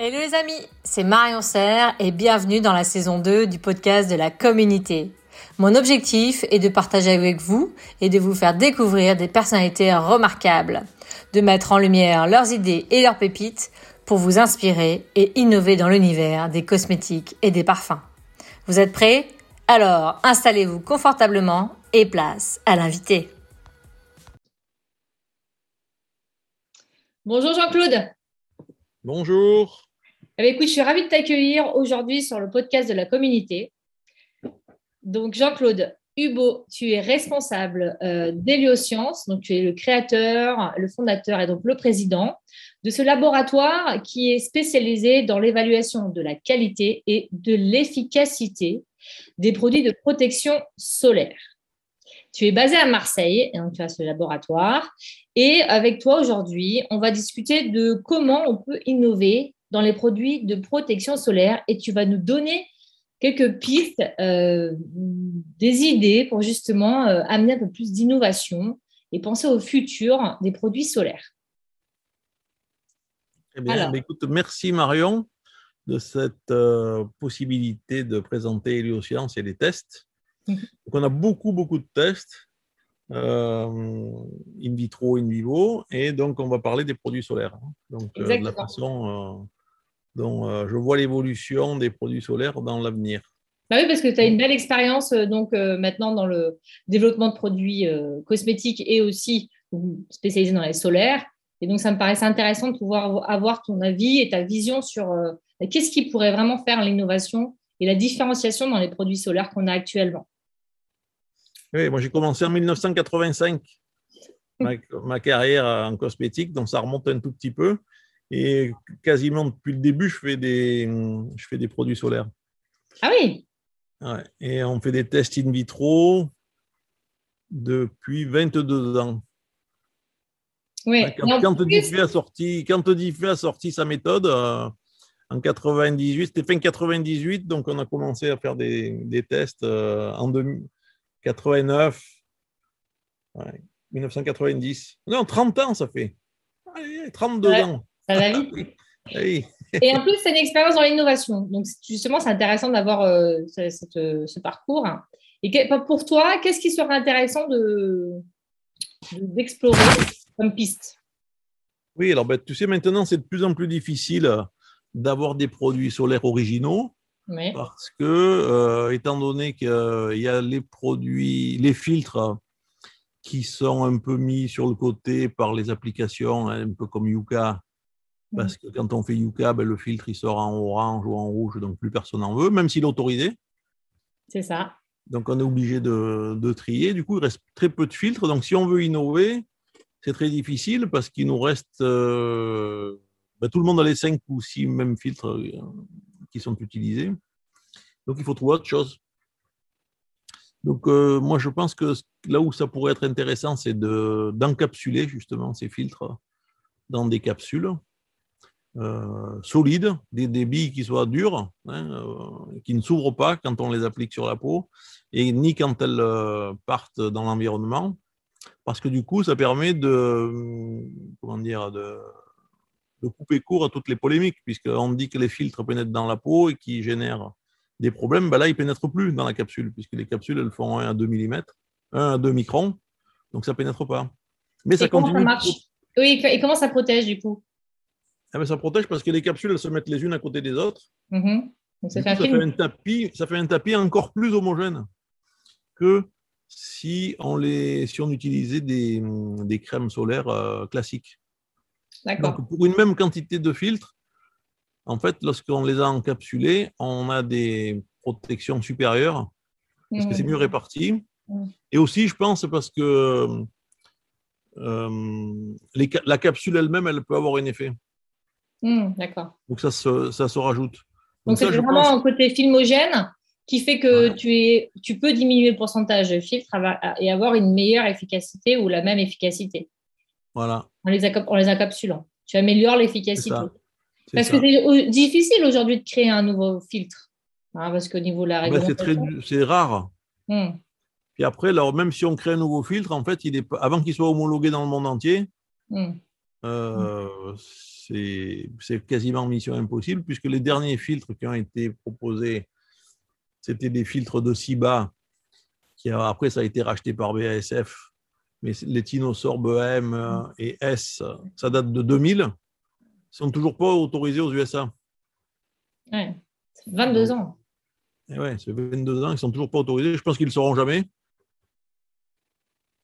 Hello les amis, c'est Marion Serre et bienvenue dans la saison 2 du podcast de la communauté. Mon objectif est de partager avec vous et de vous faire découvrir des personnalités remarquables, de mettre en lumière leurs idées et leurs pépites pour vous inspirer et innover dans l'univers des cosmétiques et des parfums. Vous êtes prêts? Alors installez-vous confortablement et place à l'invité. Bonjour Jean-Claude. Bonjour. Eh ben, je suis ravie de t'accueillir aujourd'hui sur le podcast de la communauté. Donc, Jean-Claude Hubo, tu es responsable euh, d'Héliosciences, donc tu es le créateur, le fondateur et donc le président de ce laboratoire qui est spécialisé dans l'évaluation de la qualité et de l'efficacité des produits de protection solaire. Tu es basé à Marseille, donc tu as ce laboratoire. Et avec toi aujourd'hui, on va discuter de comment on peut innover dans les produits de protection solaire et tu vas nous donner quelques pistes, euh, des idées pour justement euh, amener un peu plus d'innovation et penser au futur des produits solaires. Eh bien, écoute, merci Marion de cette euh, possibilité de présenter Héliosciences et les tests. Mhm. on a beaucoup, beaucoup de tests, in vitro, in vivo, et donc on va parler des produits solaires. Hein. Donc, de la façon donc, euh, je vois l'évolution des produits solaires dans l'avenir. Bah oui, parce que tu as une belle expérience euh, donc euh, maintenant dans le développement de produits cosmétiques et aussi spécialisé dans les solaires. Et donc, ça me paraissait intéressant de pouvoir avoir ton avis et ta vision sur qu'est-ce qui pourrait vraiment faire l'innovation et la différenciation dans les produits solaires qu'on a actuellement. Oui, moi j'ai commencé en 1985 ma, carrière en cosmétique, donc ça remonte un tout petit peu. Et quasiment depuis le début, je fais des, je fais des produits solaires. Ah oui? Et on fait des tests in vitro depuis 22 ans. Oui. Quand, quand a sorti, quand a sorti sa méthode euh, en 98, c'était fin 98, donc on a commencé à faire des, des tests euh, en 89, 1990. Non, 30 ans ça fait. 32 ans. Ça va vite. Et en plus, c'est une expérience dans l'innovation. Donc, justement, c'est intéressant d'avoir euh, ce, parcours. Et pour toi, qu'est-ce qui serait intéressant d'explorer comme piste? Oui, alors ben, tu sais, maintenant, c'est de plus en plus difficile d'avoir des produits solaires originaux. Parce que, euh, étant donné qu'il y a les produits, les filtres qui sont un peu mis sur le côté par les applications, hein, un peu comme Yuka, parce que quand on fait Yuka, ben, le filtre il sort en orange ou en rouge, donc plus personne n'en veut, même s'il est autorisé. C'est ça. Donc on est obligé de, trier. Du coup, il reste très peu de filtres. Donc si on veut innover, c'est très difficile parce qu'il nous reste. Euh, ben, tout le monde a les 5 ou 6 mêmes filtres euh, qui sont utilisés. Donc il faut trouver autre chose. Donc euh, moi je pense que là où ça pourrait être intéressant, c'est d'encapsuler justement ces filtres dans des capsules euh, solides, des, billes qui soient dures, hein, euh, qui ne s'ouvrent pas quand on les applique sur la peau, et ni quand elles euh, partent dans l'environnement, parce que du coup, ça permet de, comment dire, de, couper court à toutes les polémiques, puisqu'on dit que les filtres pénètrent dans la peau et qui génèrent des problèmes, ben là, ils ne pénètrent plus dans la capsule, puisque les capsules, elles font 1 à 2 mm, 1 à 2 microns, donc ça ne pénètre pas. Mais ça continue. marche? Oui, et comment ça protège du coup? Ah ben, ça protège parce que les capsules elles se mettent les unes à côté des autres. Mm-hmm. ça, fait un tapis, ça fait un tapis encore plus homogène que si on, les, si on utilisait des, des crèmes solaires euh, classiques. Donc, pour une même quantité de filtres, en fait, lorsqu'on les a encapsulés, on a des protections supérieures parce que c'est mieux mm-hmm. réparti. Mm. Et aussi, je pense, parce que euh, les, la capsule elle-même, elle peut avoir un effet. Hmm, d'accord. Donc ça se, ça se rajoute. Donc c'est vraiment un côté filmogène qui fait que tu, es, tu peux diminuer le pourcentage de filtre et avoir une meilleure efficacité ou la même efficacité. Voilà. En les, en les encapsulant. Tu améliores l'efficacité. Parce que c'est difficile aujourd'hui de créer un nouveau filtre. Hein, parce qu'au niveau de la réglementation. c'est rare. Hmm. Puis après, alors, même si on crée un nouveau filtre, en fait, il est, avant qu'il soit homologué dans le monde entier, hmm euh, c'est quasiment mission impossible, puisque les derniers filtres qui ont été proposés, c'était des filtres de Siba, qui après ça a été racheté par BASF, mais les Tinosorb EM et S, ça date de 2000, ils sont toujours pas autorisés aux USA. Ouais, 22 ans. Et ouais, c'est 22 ans, ils sont toujours pas autorisés. Je pense qu'ils ne le seront jamais.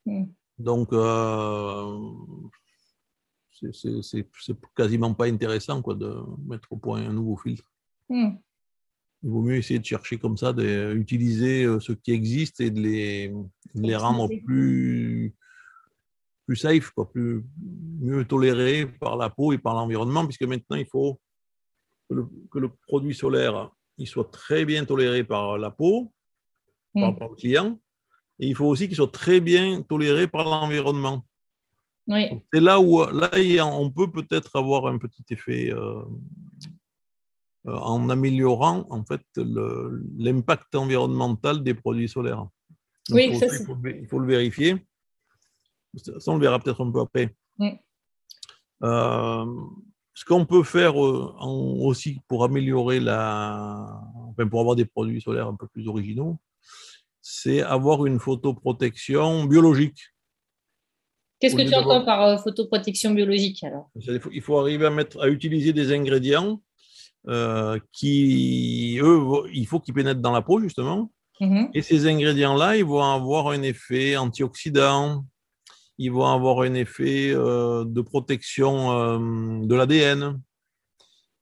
Hmm. Donc, euh, c'est quasiment pas intéressant quoi, de mettre au point un nouveau filtre. Hmm. Il vaut mieux essayer de chercher comme ça, d'utiliser euh, ce qui existe et de les, les rendre plus, plus safe, quoi, plus, mieux tolérés par la peau et par l'environnement, puisque maintenant il faut que le, que le, produit solaire il soit très bien toléré par la peau, par, hmm. par le client, et il faut aussi qu'il soit très bien toléré par l'environnement. C'est là où là, on peut peut-être avoir un petit effet euh, euh, en améliorant en fait l'impact environnemental des produits solaires. oui, il, faut, il, faut, le vérifier. Ça, on le verra peut-être un peu après. Euh, ce qu'on peut faire aussi pour améliorer la, enfin pour avoir des produits solaires un peu plus originaux, c'est avoir une photoprotection biologique. Qu'est-ce que tu entends par euh, photoprotection biologique alors? Il faut, arriver à, mettre, à utiliser des ingrédients euh, qui, eux, il faut qu'ils pénètrent dans la peau justement. Mhm. Et ces ingrédients-là, ils vont avoir un effet antioxydant, ils vont avoir un effet euh, de protection de l'ADN,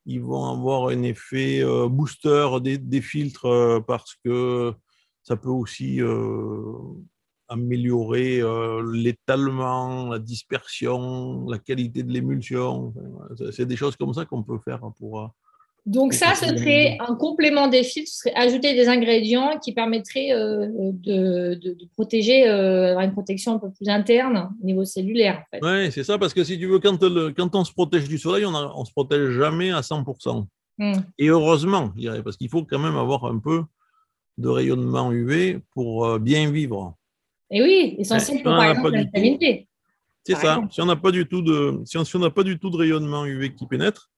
ils vont avoir un effet booster des, des filtres parce que ça peut aussi améliorer euh, l'étalement, la dispersion, la qualité de l'émulsion. C'est des choses comme ça qu'on peut faire pour. Euh, Donc ça, ce serait un complément des filtres, ce serait ajouter des ingrédients qui permettraient euh, de, de, protéger, une protection un peu plus interne au niveau cellulaire. En fait. Oui, c'est ça, parce que si tu veux, quand, quand on se protège du soleil, on ne se protège jamais à 100%. Hmm. Et heureusement, je dirais, parce qu'il faut quand même avoir un peu de rayonnement UV pour bien vivre. Et oui, essentiel pour, par exemple, la vitamine D. C'est ça. Si on n'a pas du tout de, si on n'a pas du tout de rayonnement UV qui pénètre,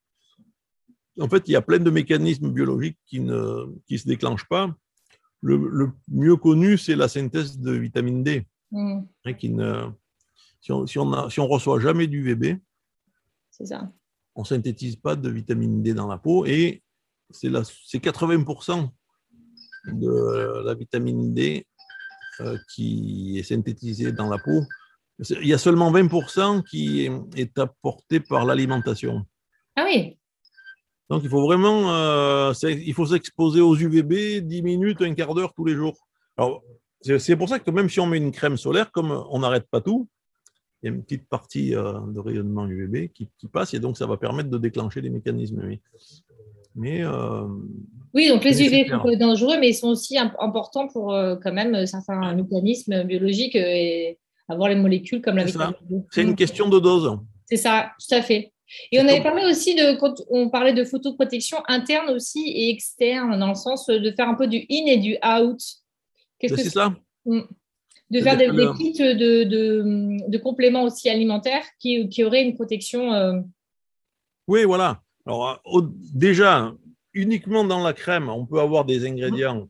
en fait, il y a plein de mécanismes biologiques qui ne qui se déclenchent pas. Le, mieux connu, c'est la synthèse de vitamine D, hmm. hein, qui ne, si on si on, a, si on reçoit jamais d'UVB, c'est ça. On synthétise pas de vitamine D dans la peau et c'est 80% de la vitamine D qui est synthétisé dans la peau. Il y a seulement 20% qui est apporté par l'alimentation. Ah oui. Donc il faut vraiment, euh, il faut s'exposer aux UVB 10 minutes, un quart d'heure tous les jours. Alors c'est pour ça que même si on met une crème solaire, comme on n'arrête pas tout, il y a une petite partie euh, de rayonnement UVB qui, qui, passe et donc ça va permettre de déclencher les mécanismes. Mais, euh, oui, donc les UV sont dangereux, mais ils sont aussi importants pour euh, quand même certains mécanismes biologiques euh, et avoir les molécules comme la vitamine. C'est une question de dose. C'est ça, tout à fait. Et on avait parlé aussi de, quand on parlait de photoprotection interne aussi et externe, dans le sens de faire un peu du in et du out. Qu'est-ce que c'est ça hmm. De faire des, kits de, de, compléments aussi alimentaires qui, qui auraient une protection. Oui, voilà. Alors, déjà, uniquement dans la crème, on peut avoir des ingrédients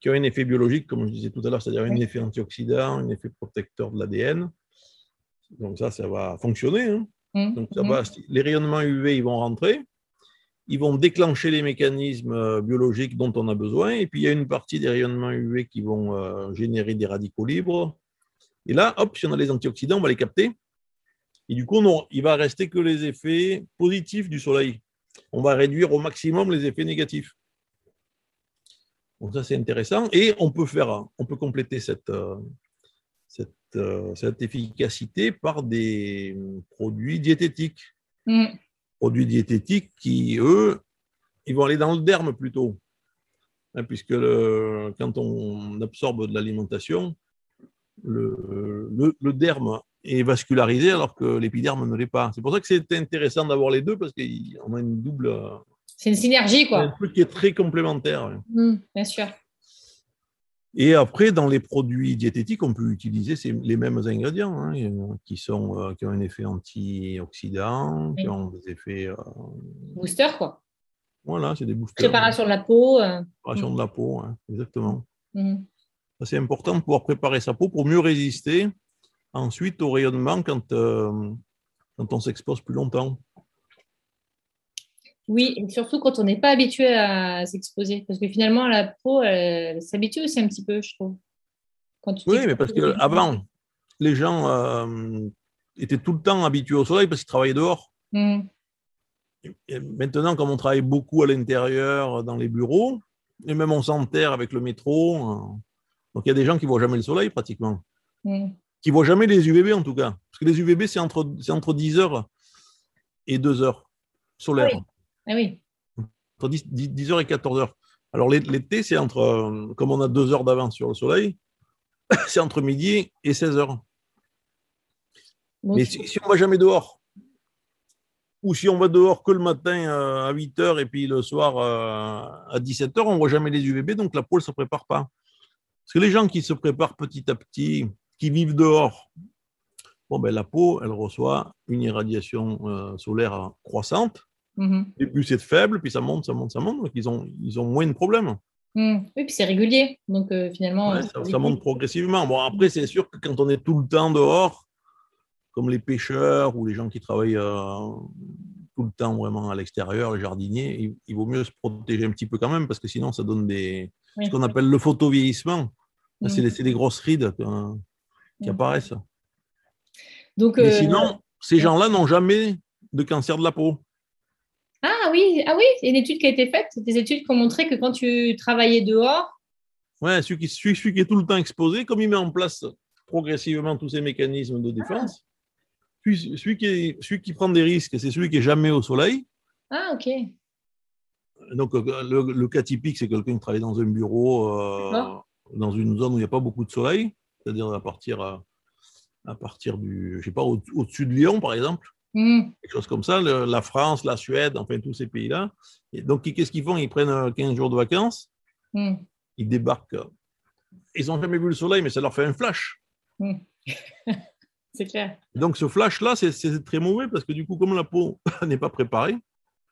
qui ont un effet biologique, comme je disais tout à l'heure, c'est-à-dire un effet antioxydant, un effet protecteur de l'ADN. Donc ça, ça va fonctionner. Hein. Mmh, Donc ça mmh. va, les rayonnements UV, ils vont rentrer, ils vont déclencher les mécanismes euh, biologiques dont on a besoin, et puis il y a une partie des rayonnements UV qui vont euh, générer des radicaux libres. Et là, hop, si on a les antioxydants, on va les capter. Et du coup, non, il va rester que les effets positifs du soleil on va réduire au maximum les effets négatifs. Donc ça, c'est intéressant. Et on peut faire, on peut compléter cette, euh, euh, cette, efficacité par des produits diététiques. Mm. Produits diététiques qui, eux, ils vont aller dans le derme plutôt. Hein, puisque quand on absorbe de l'alimentation, le, le, derme est vascularisé alors que l'épiderme ne l'est pas. C'est pour ça que c'est intéressant d'avoir les deux parce qu'on a une double. C'est une synergie, quoi. Un truc qui est très complémentaire. Mmh, bien sûr. Et après, dans les produits diététiques, on peut utiliser les mêmes ingrédients hein, qui, sont, euh, qui ont un effet antioxydant, qui ont des effets. Euh, Booster, quoi. Voilà, c'est des boosters. Préparation de la peau. Euh. Préparation de la peau, exactement. Mmh. C'est important de pouvoir préparer sa peau pour mieux résister ensuite au rayonnement quand, quand on s'expose plus longtemps. Oui, et surtout quand on n'est pas habitué à s'exposer. Parce que finalement, la peau, elle, s'habitue aussi un petit peu, je trouve. oui, mais parce qu'avant, les gens euh, étaient tout le temps habitués au soleil parce qu'ils travaillaient dehors. Mmh. maintenant, comme on travaille beaucoup à l'intérieur, dans les bureaux, et même on s'enterre avec le métro, euh, donc il y a des gens qui ne voient jamais le soleil pratiquement. Mmh. Qui ne voient jamais les UVB en tout cas. Parce que les UVB, c'est entre, entre 10 heures et 2 heures solaires. Ah oui. Entre 10, h et 14 h Alors l'été, c'est entre, euh, comme on a deux heures d'avance sur le soleil, c'est entre midi et 16 h Mais si, on ne va jamais dehors, ou si on va dehors que le matin euh, à 8 h et puis le soir euh, à 17 h on ne voit jamais les UVB, donc la peau ne se prépare pas. Parce que les gens qui se préparent petit à petit, qui vivent dehors, bon, ben, la peau, elle reçoit une irradiation solaire croissante. Mmh. Et puis c'est faible, puis ça monte, ça monte, ça monte. Donc ils ont, ils ont moins de problèmes. Mmh. Oui, puis c'est régulier. Donc euh, finalement. ça, monte progressivement. Bon, après, c'est sûr que quand on est tout le temps dehors, comme les pêcheurs ou les gens qui travaillent euh, tout le temps vraiment à l'extérieur, les jardiniers, il, vaut mieux se protéger un petit peu quand même parce que sinon ça donne des, ce qu'on appelle le photovieillissement. Mmh. C'est des grosses rides qui apparaissent. Donc, Mais euh, sinon, ces gens-là n'ont jamais de cancer de la peau. Ah oui, ah oui, il y a une étude qui a été faite, des études qui ont montré que quand tu travaillais dehors. Ouais, celui qui, celui, qui est tout le temps exposé, comme il met en place progressivement tous ces mécanismes de défense, celui, qui celui qui prend des risques, c'est celui qui est jamais au soleil. Ah, ok. Donc, euh, le, cas typique, c'est quelqu'un qui travaille dans un bureau, euh, dans une zone où il n'y a pas beaucoup de soleil, c'est-à-dire à partir, à, partir du, je sais pas, au-dessus de Lyon, par exemple. Mmh. Quelque chose comme ça, la France, la Suède, enfin tous ces pays-là. Donc, qu'est-ce qu'ils font? Ils prennent 15 euh, jours de vacances, mmh. ils débarquent. Ils n'ont jamais vu le soleil, mais ça leur fait un flash. Mmh. c'est clair. Donc, ce flash-là, c'est très mauvais parce que du coup, comme la peau n'est pas préparée,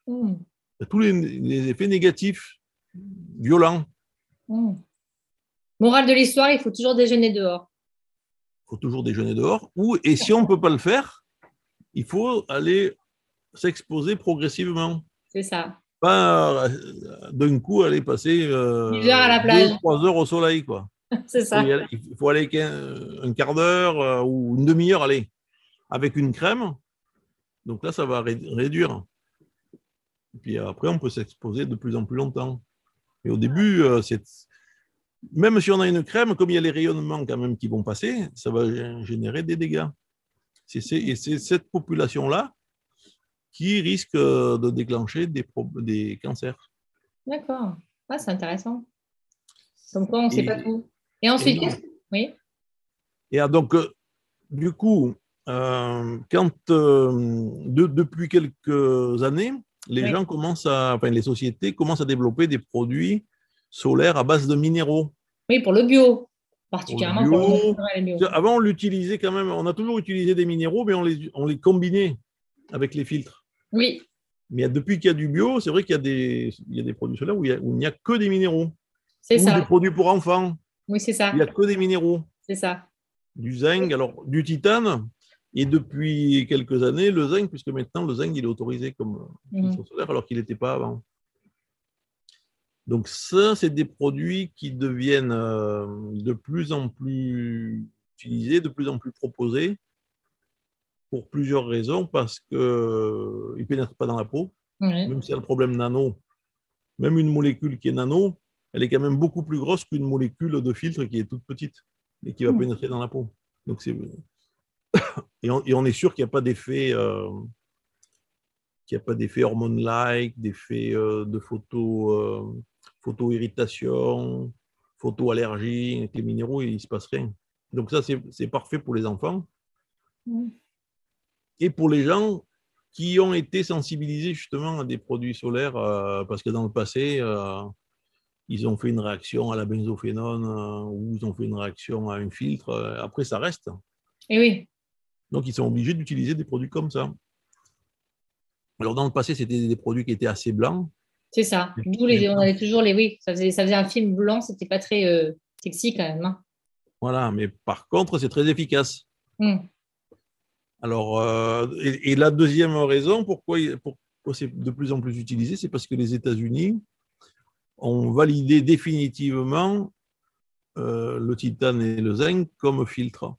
il y a tous les, effets négatifs, violents. Morale de l'histoire, il faut toujours déjeuner dehors. Il faut toujours déjeuner dehors. Ou, et si on ne peut pas le faire, il faut aller s'exposer progressivement. C'est ça. Pas euh, d'un coup aller passer euh, heures à la plage. Deux, trois heures au soleil. quoi. C'est ça. Il faut aller un quart d'heure euh, ou une demi-heure aller avec une crème. Donc là, ça va réduire. Et puis après, on peut s'exposer de plus en plus longtemps. Mais au début, euh, c'est même si on a une crème, comme il y a les rayonnements quand même qui vont passer, ça va générer des dégâts. Et c'est cette population-là qui risque euh, de déclencher des, des cancers. D'accord. Ah, c'est intéressant. Comme quoi, on ne sait pas tout. Et ensuite, oui. Et donc, euh, du coup, euh, quand depuis quelques années, les gens commencent à, enfin, les sociétés commencent à développer des produits solaires à base de minéraux. Oui, pour le bio particulièrement pour le Avant, on l'utilisait quand même, on a toujours utilisé des minéraux, mais on les, on les combinait avec les filtres. Oui. Mais depuis qu'il y a du bio, c'est vrai qu'il y, a des, il y a des produits solaires où il n'y a, que des minéraux. C'est ça. des produits pour enfants. Oui, c'est ça. Il n'y a que des minéraux. C'est ça. Du zinc, alors du titane, et depuis quelques années, le zinc, puisque maintenant le zinc il est autorisé comme mmh. solaire alors qu'il n'était pas avant. Donc ça, c'est des produits qui deviennent euh, de plus en plus utilisés, de plus en plus proposés, pour plusieurs raisons, parce qu'ils euh, ne pénètrent pas dans la peau, même s'il y a le problème nano. Même une molécule qui est nano, elle est quand même beaucoup plus grosse qu'une molécule de filtre qui est toute petite et qui va hmm. pénétrer dans la peau. Donc et, on, est sûr qu'il n'y a pas d'effet euh, qu'il n'y a pas d'effet hormone-like, d'effet de photo photo-irritation, photo-allergie, avec les minéraux, il ne se passe rien. Donc ça, c'est parfait pour les enfants. Et pour les gens qui ont été sensibilisés justement à des produits solaires, euh, parce que dans le passé, euh, ils ont fait une réaction à la benzophénone euh, ou ils ont fait une réaction à un filtre. Après, ça reste. Et oui. Donc, ils sont obligés d'utiliser des produits comme ça. Alors, dans le passé, c'était des produits qui étaient assez blancs. C'est ça. D'où les, on avait toujours les oui. Ça faisait, ça faisait un film blanc, c'était pas très euh, sexy quand même. hein. Voilà, mais par contre, c'est très efficace. Hmm. Alors, euh, et, et la deuxième raison pourquoi, c'est de plus en plus utilisé, c'est parce que les États-Unis ont validé définitivement euh, le titane et le zinc comme filtre.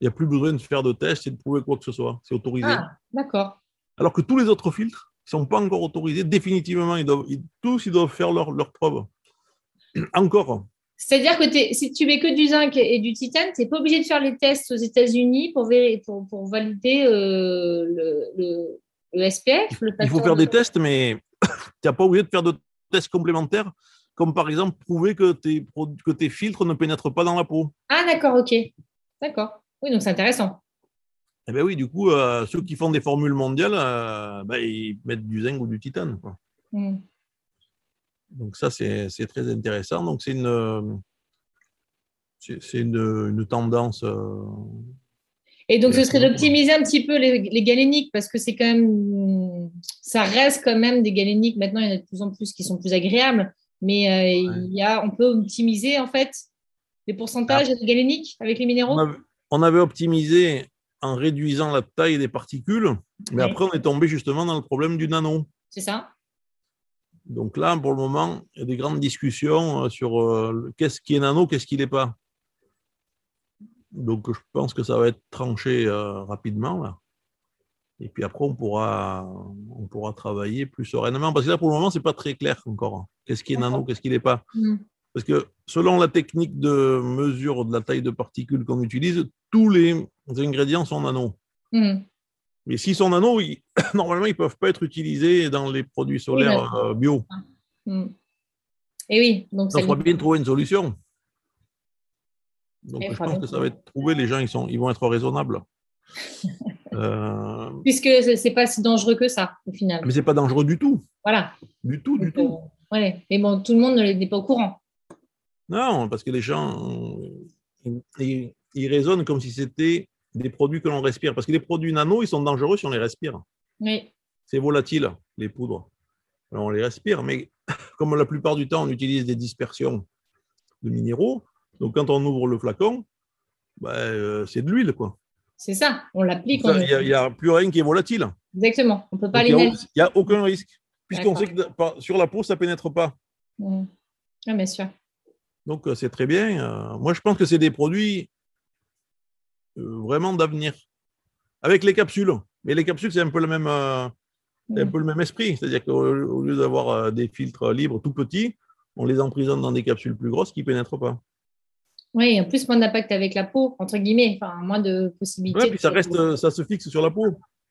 Il n'y a plus besoin de faire de tests et de prouver quoi que ce soit. C'est autorisé. Ah, d'accord. Alors que tous les autres filtres ne sont pas encore autorisés. Définitivement, ils doivent, ils- tous, ils doivent faire leurs leur preuves. Encore. C'est-à-dire que t'es- si tu mets que du zinc et du titane, tu n'es pas obligé de faire les tests aux États-Unis pour, pour, pour valider euh, le, le, le SPF. Le Il faut faire de- des tests, mais tu n'as pas obligé de faire de tests complémentaires, comme par exemple prouver que tes, que tes filtres ne pénètrent pas dans la peau. Ah, d'accord, ok. D'accord. Oui, donc c'est intéressant. Eh bien oui, du coup, euh, ceux qui font des formules mondiales, euh, ben, ils mettent du zinc ou du titane. quoi. Hmm. Donc ça, c'est très intéressant. Donc c'est une, une, une tendance. euh, Et donc, ce serait d'optimiser un petit peu les, les galéniques parce que c'est quand même, ça reste quand même des galéniques. Maintenant, il y en a de plus en plus qui sont plus agréables, mais il y a, on peut optimiser en fait les pourcentages des galéniques avec les minéraux? on, avait, on avait optimisé en réduisant la taille des particules, mais Oui. après on est tombé justement dans le problème du nano. C'est ça Donc là, pour le moment, il y a des grandes discussions euh, sur euh, qu'est-ce qui est nano, qu'est-ce qui n'est pas. Donc je pense que ça va être tranché euh, rapidement. Là. Et puis après, on pourra, on pourra travailler plus sereinement. Parce que là, pour le moment, ce n'est pas très clair encore. Qu'est-ce qui est nano, qu'est-ce qui n'est pas. Hmm. Parce que selon la technique de mesure de la taille de particules qu'on utilise, tous les ingrédients sont nano. Hmm. Mais s'ils sont nano, ils- normalement, ils ne peuvent pas être utilisés dans les produits solaires euh, bio. Hmm. Et oui, donc Il ça faudra bien trouver une solution. Donc, Il je pense que ça va être trouvé. Les gens, ils, sont, ils vont être raisonnables. Euh, puisque ce c'est pas si dangereux que ça au final. mais c'est pas dangereux du tout. Voilà. Du tout, du tout. euh, ouais. Mais bon, tout le monde ne l'est- n'est pas au courant. Non, parce que les gens, ils raisonnent comme si c'était des produits que l'on respire. Parce que les produits nano, ils sont dangereux si on les respire. Oui. C'est volatile, les poudres. Alors, on les respire, mais comme la plupart du temps, on utilise des dispersions de minéraux, donc quand on ouvre le flacon, ben, euh, c'est de l'huile. quoi. C'est ça. On l'applique. Il n'y a, plus rien qui est volatile. Exactement. On peut pas Donc, Il les n'y a, il y a aucun risque, puisqu'on sait que sur la peau, ça ne pénètre pas. Hmm. Ah, bien sûr. Donc, euh, c'est très bien. Euh, Moi, je pense que c'est des produits vraiment d'avenir. Avec les capsules. Mais les capsules, c'est un peu le même, euh, un Hmm. peu le même esprit. C'est-à-dire qu'au au lieu d'avoir euh, des filtres libres tout petits, on les emprisonne dans des capsules plus grosses qui ne pénètrent pas. Oui, en plus, moins d'impact avec la peau, entre guillemets. Enfin, moins de possibilités. Ouais, puis ça, reste, euh, ça se fixe sur la peau.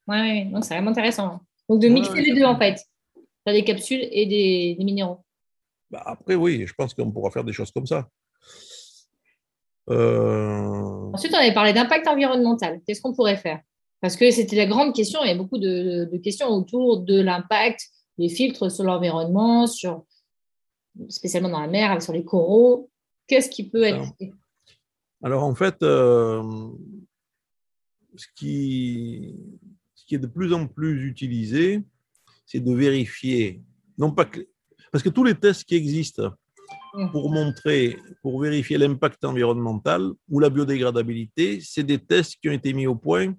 Ouais, ouais, donc c'est vraiment intéressant. Donc de mixer ouais, les deux en fait. As des capsules et des, des minéraux. Bah, après, oui, je pense qu'on pourra faire des choses comme ça. Euh, Ensuite, on avait parlé d'impact environnemental. Qu'est-ce qu'on pourrait faire? Parce que c'était la grande question. Il y a beaucoup de, de questions autour de l'impact des filtres sur l'environnement, sur spécialement dans la mer, sur les coraux. Qu'est-ce qui peut être fait Alors, en fait, euh, ce, qui, ce qui est de plus en plus utilisé, c'est de vérifier, non pas que, parce que tous les tests qui existent. Pour montrer, pour vérifier l'impact environnemental ou la biodégradabilité, c'est des tests qui ont été mis au point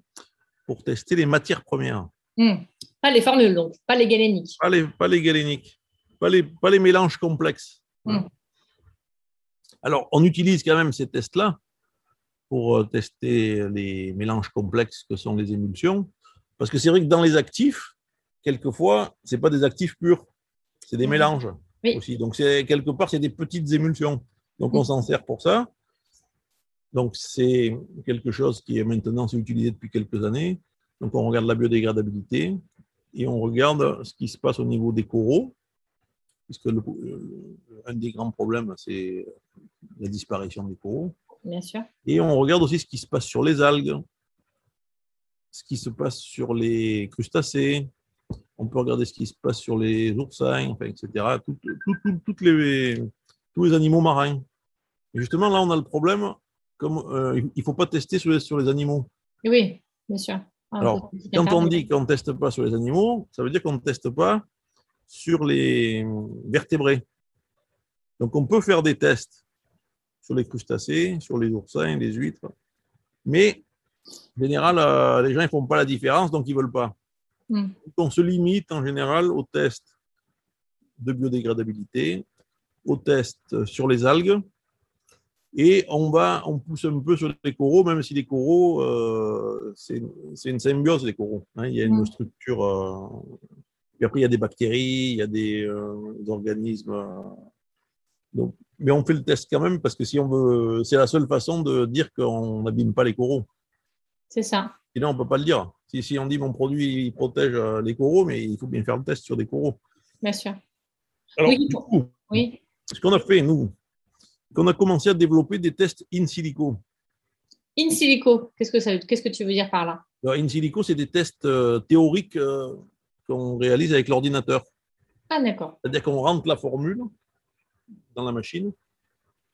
pour tester les matières premières, Hmm. Pas les formules, donc, pas les galéniques. pas les, pas les galéniques, pas les, pas les mélanges complexes. Mm. Alors, on utilise quand même ces tests-là pour euh, tester les mélanges complexes que sont les émulsions, parce que c'est vrai que dans les actifs, quelquefois, ce pas des actifs purs, c'est des mélanges Oui. aussi. Donc, c'est, quelque part, c'est des petites émulsions. Donc, on s'en sert pour ça. Donc, c'est quelque chose qui est maintenant utilisé depuis quelques années. Donc, on regarde la biodégradabilité et on regarde ce qui se passe au niveau des coraux, puisque le- le- un des grands problèmes, c'est la disparition des coraux. Bien sûr. Et on regarde aussi ce qui se passe sur les algues, ce qui se passe sur les crustacés. On peut regarder ce qui se passe sur les oursins, enfin, etc. Tout- tout- tout- toutes les, tous les animaux marins. Et justement, là, on a le problème, comme euh, il ne faut pas tester sur les, sur les animaux. Oui, bien sûr. Ah, Alors, Quand on dit qu'on ne teste pas sur les animaux, ça veut dire qu'on ne teste pas sur les vertébrés. Donc, on peut faire des tests sur les crustacés, sur les oursins, les huîtres, mais en général, euh, les gens ne font pas la différence, donc ils ne veulent pas. Donc, on se limite en général aux tests de biodégradabilité, aux tests sur les algues, et on va, on pousse un peu sur les coraux, même si les coraux, euh, c'est une symbiose les coraux. hein. il y a une Mm. structure. euh, puis après, il y a des bactéries, il y a des, euh, des organismes. donc, mais on fait le test quand même parce que si on veut, c'est la seule façon de dire qu'on n'abîme pas les coraux. C'est ça. Sinon, on ne peut pas le dire. Si, si on dit mon produit il protège euh, les coraux, mais il faut bien faire le test sur des coraux. Bien sûr. Alors, Oui, du pour- coup, Oui. ce qu'on a fait, nous, qu'on a commencé à développer des tests in silico. In silico, qu'est-ce que ça qu'est-ce que tu veux dire par là? Alors, in silico, c'est des tests euh, théoriques euh, qu'on réalise avec l'ordinateur. Ah, d'accord. C'est-à-dire qu'on rentre la formule dans la machine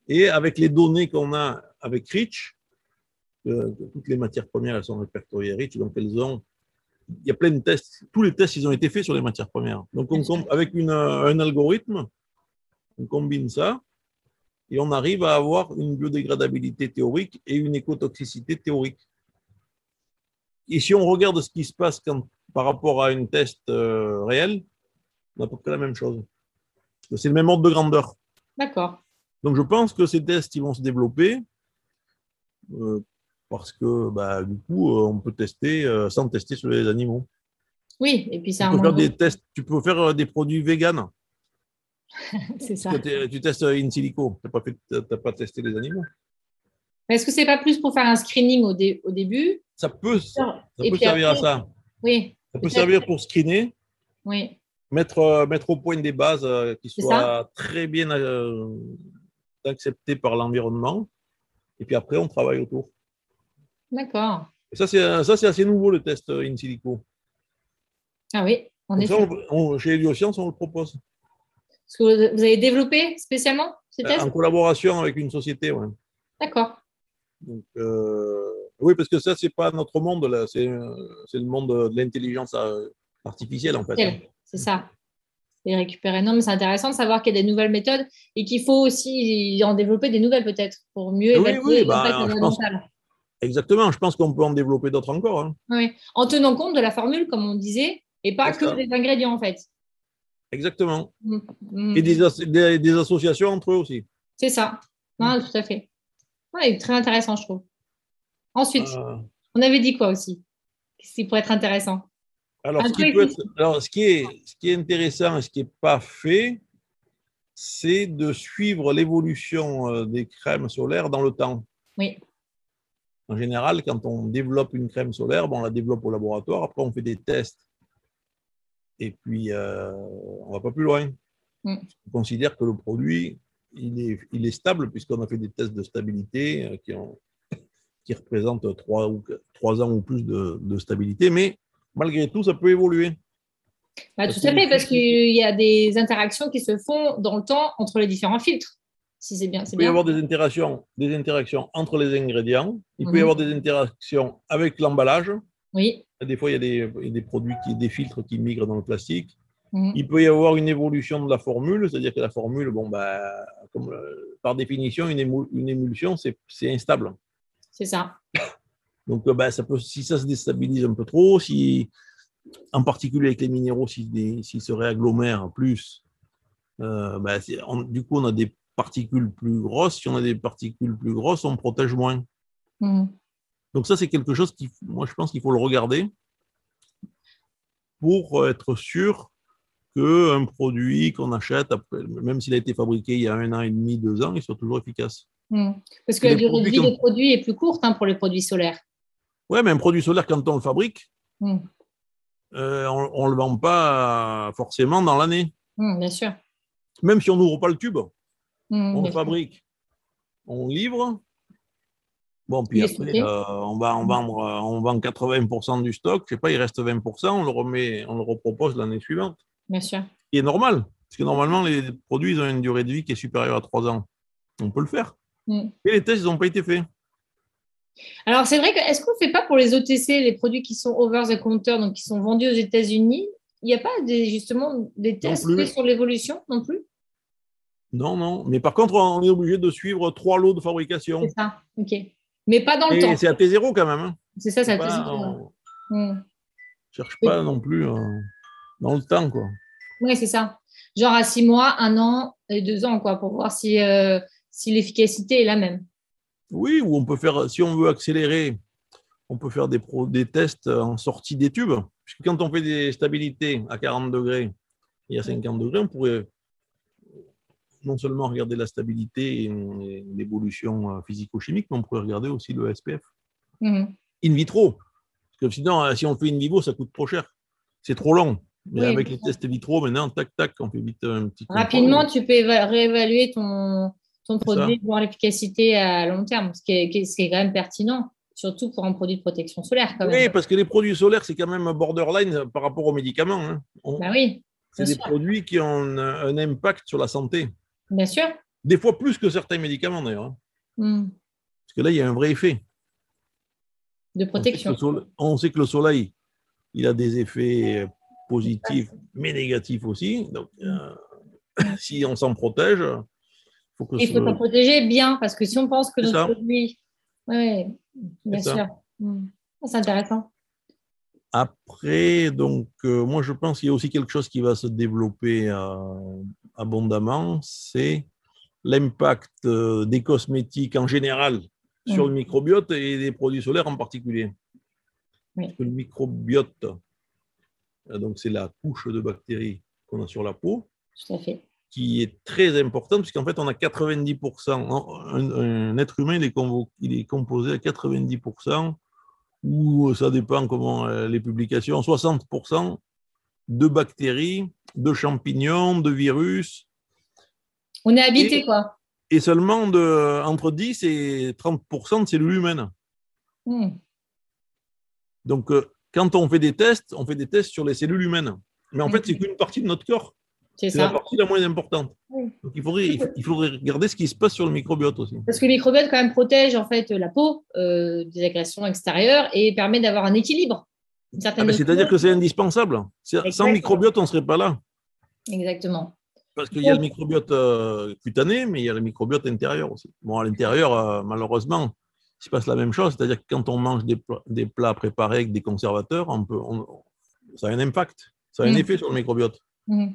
et avec les données qu'on a avec Rich, toutes les matières premières elles sont répertoriées à Rich, donc elles ont. Il y a plein de tests. Tous les tests, ils ont été faits sur les matières premières. Donc, on, avec une, un algorithme, on combine ça et on arrive à avoir une biodégradabilité théorique et une écotoxicité théorique. Et si on regarde ce qui se passe quand, par rapport à un test euh, réel, on a à peu près la même chose. C'est le même ordre de grandeur. D'accord. Donc je pense que ces tests ils vont se développer euh, parce que bah, du coup, euh, on peut tester euh, sans tester sur les animaux. Oui, et puis c'est Tu peux faire des tests, tu peux faire euh, des produits véganes. C'est ça. Tu, testes in silico, tu n'as pas, fait- pas testé les animaux. Est-ce que c'est pas plus pour faire un screening au, dé- au début? Ça peut, ça Et peut servir après- à ça. Oui, Ça peut servir pour screener, oui. mettre, mettre au point des bases euh, qui soient très bien euh, acceptées par l'environnement. Et puis après, on travaille autour. D'accord. Et ça, c'est ça, c'est assez nouveau, le test euh, in silico. Ah oui, en effet. ça, on- on- chez Heliosciences, on le propose. Est-ce que vous avez développé spécialement ces tests En collaboration avec une société, ouais. D'accord. Donc, euh, oui, parce que ça, c'est pas notre monde, là. C'est euh, c'est le monde de l'intelligence euh, artificielle, en fait. hein. C'est ça. Et récupérer. Non, mais c'est intéressant de savoir qu'il y a des nouvelles méthodes et qu'il faut aussi en développer des nouvelles peut-être pour mieux Oui, évaluer oui, bah, l'impact pense- environnemental. Exactement. Je pense qu'on peut en développer d'autres encore. hein. Oui. En tenant compte de la formule, comme on disait, et pas que ça. des ingrédients en fait. Exactement. Mm, mm. Et des, as- des, des associations entre eux aussi. C'est ça. Non, tout à fait. Ouais, très intéressant, je trouve. Ensuite, Euh, on avait dit quoi aussi Qu'est-ce qui pourrait être intéressant? Alors, Un ce qui truc peut aussi. être- alors, ce qui est, ce qui est intéressant et ce qui n'est pas fait, c'est de suivre l'évolution euh, des crèmes solaires dans le temps. Oui. En général, quand on développe une crème solaire, bon, on la développe au laboratoire, après on fait des tests. Et puis, euh, on ne va pas plus loin. Mm. On considère que le produit, il est, il est stable, puisqu'on a fait des tests de stabilité euh, qui, ont, qui représentent trois, ou, trois ans ou plus de, de stabilité, mais malgré tout, ça peut évoluer. Bah, tout à fait, parce qu'il y a des interactions qui se font dans le temps entre les différents filtres. Si c'est bien, c'est Il peut y avoir des interactions, des interactions entre les ingrédients, il peut Mhm. y avoir des interactions avec l'emballage. Oui. Des fois, il y a des, il y a des produits, qui, des filtres qui migrent dans le plastique. Mhm. Il peut y avoir une évolution de la formule, c'est-à-dire que la formule, bon, bah, comme, euh, par définition, une, émul- une émulsion, c'est instable. C'est ça. Donc, euh, bah, ça peut, si ça se déstabilise un peu trop, si, en particulier avec les minéraux, s'ils si s'ils se réagglomèrent plus, euh, bah, on- du coup, on a des particules plus grosses. Si on a des particules plus grosses, on protège moins. Mhm. Donc ça, c'est quelque chose qui, moi, je pense qu'il faut le regarder pour être sûr qu'un produit qu'on achète, même s'il a été fabriqué il y a un an et demi, deux ans, il soit toujours efficace. Mhm. Parce que la durée de vie des produits est plus courte hein, pour les produits solaires. Ouais, mais un produit solaire, quand on le fabrique, Mhm. euh, on ne le vend pas forcément dans l'année. Bien sûr. Même si on n'ouvre pas le tube, Mhm, on fabrique, on livre, Bon, puis après, euh, on, va, on, vendre, euh, on vend 80% du stock, je sais pas, il reste 20%, on le remet, on le repropose l'année suivante. Bien sûr. Ce est normal, parce que normalement, les produits ils ont une durée de vie qui est supérieure à 3 ans. On peut le faire. Mm. Et les tests, ils n'ont pas été faits. Alors, c'est vrai que, est-ce qu'on ne fait pas pour les OTC, les produits qui sont over the counter, donc qui sont vendus aux États-Unis, il n'y a pas des, justement des tests faits sur l'évolution non plus? Non, non. Mais par contre, on est obligé de suivre trois lots de fabrication. C'est ça, ok. Mais pas dans le temps. C'est à T0 quand même. Hein. C'est ça, c'est à T0. On... ne cherche pas non plus euh, dans le temps, quoi. Oui, c'est ça. Genre à six mois, un an et deux ans, quoi, pour voir si, euh, si l'efficacité est la même. Oui, ou on peut faire, si on veut accélérer, on peut faire des, des tests en sortie des tubes. Puisque quand on fait des stabilités à 40 degrés et à 50 degrés, on pourrait non seulement regarder la stabilité et l'évolution euh, physico-chimique, mais on pourrait regarder aussi le SPF. Mhm. In vitro. Parce que sinon, euh, si on fait in vivo, ça coûte trop cher. C'est trop long. Mais avec les tests vitro, maintenant, tac, tac, on fait vite un petit. Rapidement, tu peux réévaluer ton, ton produit, voir l'efficacité à long terme, ce qui, est, ce qui est quand même pertinent surtout pour un produit de protection solaire. Oui, parce que les produits solaires, c'est quand même borderline par rapport aux médicaments. Hein. bah oui. C'est des produits qui ont un, impact sur la santé. Bien sûr. Des fois plus que certains médicaments d'ailleurs. Hein. Hmm. Parce que là, il y a un vrai effet. De protection. On sait que le soleil, il a des effets positifs, mais négatifs aussi. Donc, euh, si on s'en protège, faut que il faut s'en protéger bien, parce que si on pense que notre produit. Oui, bien sûr. Hmm. C'est intéressant. Après, donc, euh, moi, je pense qu'il y a aussi quelque chose qui va se développer euh, abondamment, c'est l'impact euh, des cosmétiques en général sur le microbiote et des produits solaires en particulier. Parce que le microbiote, donc c'est la couche de bactéries qu'on a sur la peau, qui est très importante, puisqu'en fait, on a 90%, un, être humain, il est, il est composé à 90% ou ça dépend comment euh, les publications, 60% de bactéries, de champignons, de virus. On est habité, quoi. Et seulement de, entre 10 et 30% de cellules humaines. Hmm. Donc, euh, quand on fait des tests, on fait des tests sur les cellules humaines. Mais en fait, c'est qu'une partie de notre corps. C'est la partie la moins importante. Donc il faudrait, il faudrait regarder ce qui se passe sur le microbiote aussi. Parce que le microbiote quand même protège en fait la peau euh, des agressions extérieures et permet d'avoir un équilibre. Ah, c'est-à-dire que c'est indispensable. Sans microbiote, on ne serait pas là. Exactement. Parce qu'il y a le microbiote euh, cutané, mais il y a le microbiote intérieur aussi. Bon, à l'intérieur, euh, malheureusement, il se passe la même chose. C'est-à-dire que quand on mange des, plats, préparés avec des conservateurs, on peut, ça a un impact, ça a un mm. effet sur le microbiote. Mm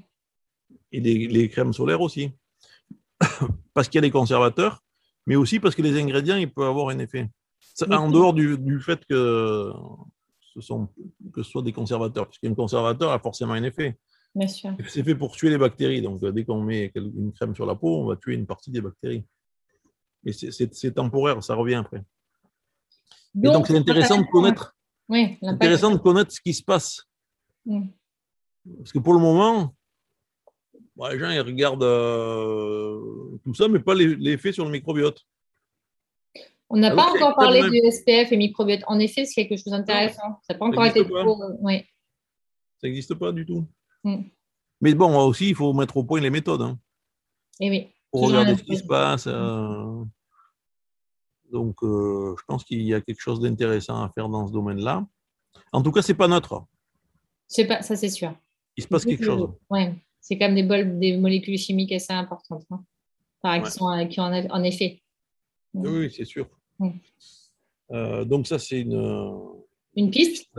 et les, crèmes solaires aussi. parce qu'il y a des conservateurs, mais aussi parce que les ingrédients, ils peuvent avoir un effet. En dehors du, fait que ce, sont, que ce soit des conservateurs, parce qu'un conservateur a forcément un effet. C'est fait pour tuer les bactéries. Donc, dès qu'on met une crème sur la peau, on va tuer une partie des bactéries. Mais c'est temporaire, ça revient après. Donc, c'est intéressant de connaître. intéressant de connaître ce qui se passe. Parce que pour le moment, les gens ils regardent euh, tout ça, mais pas l'effet sur le microbiote. On n'a pas encore parlé du SPF et microbiote. En effet, c'est quelque chose d'intéressant. Ça n'a pas encore été trop. Euh, ça n'existe pas du tout. Mm. Mais bon, aussi, il faut mettre au point les méthodes. Hein. Et eh oui. Pour regarder ce qui se passe. Euh. Donc, je pense qu'il y a quelque chose d'intéressant à faire dans ce domaine-là. En tout cas, ce n'est pas neutre. Pas, ça, c'est sûr. Il se passe quelque chose. Ouais c'est quand même des, bol, des molécules chimiques assez importantes, hein, qui, sont, qui ont en effet. Oui, c'est sûr. Euh, donc ça, c'est une, une piste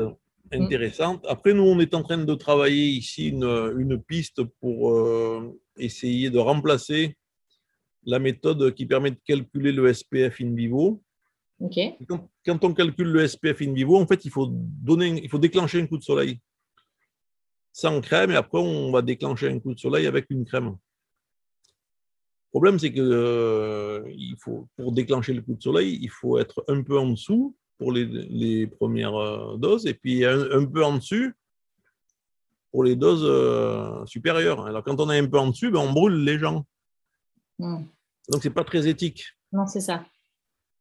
intéressante. Après, nous, on est en train de travailler ici une, une piste pour euh, essayer de remplacer la méthode qui permet de calculer le SPF in vivo. Quand, quand, on calcule le SPF in vivo, en fait, il faut, donner, il faut déclencher un coup de soleil sans crème et après on va déclencher un coup de soleil avec une crème. Le problème, c'est que euh, il faut, pour déclencher le coup de soleil, il faut être un peu en dessous pour les, premières euh, doses et puis un, peu en dessus pour les doses euh, supérieures. Alors quand on est un peu en dessus, ben, on brûle les gens. Hmm. Donc c'est pas très éthique. Non, c'est ça.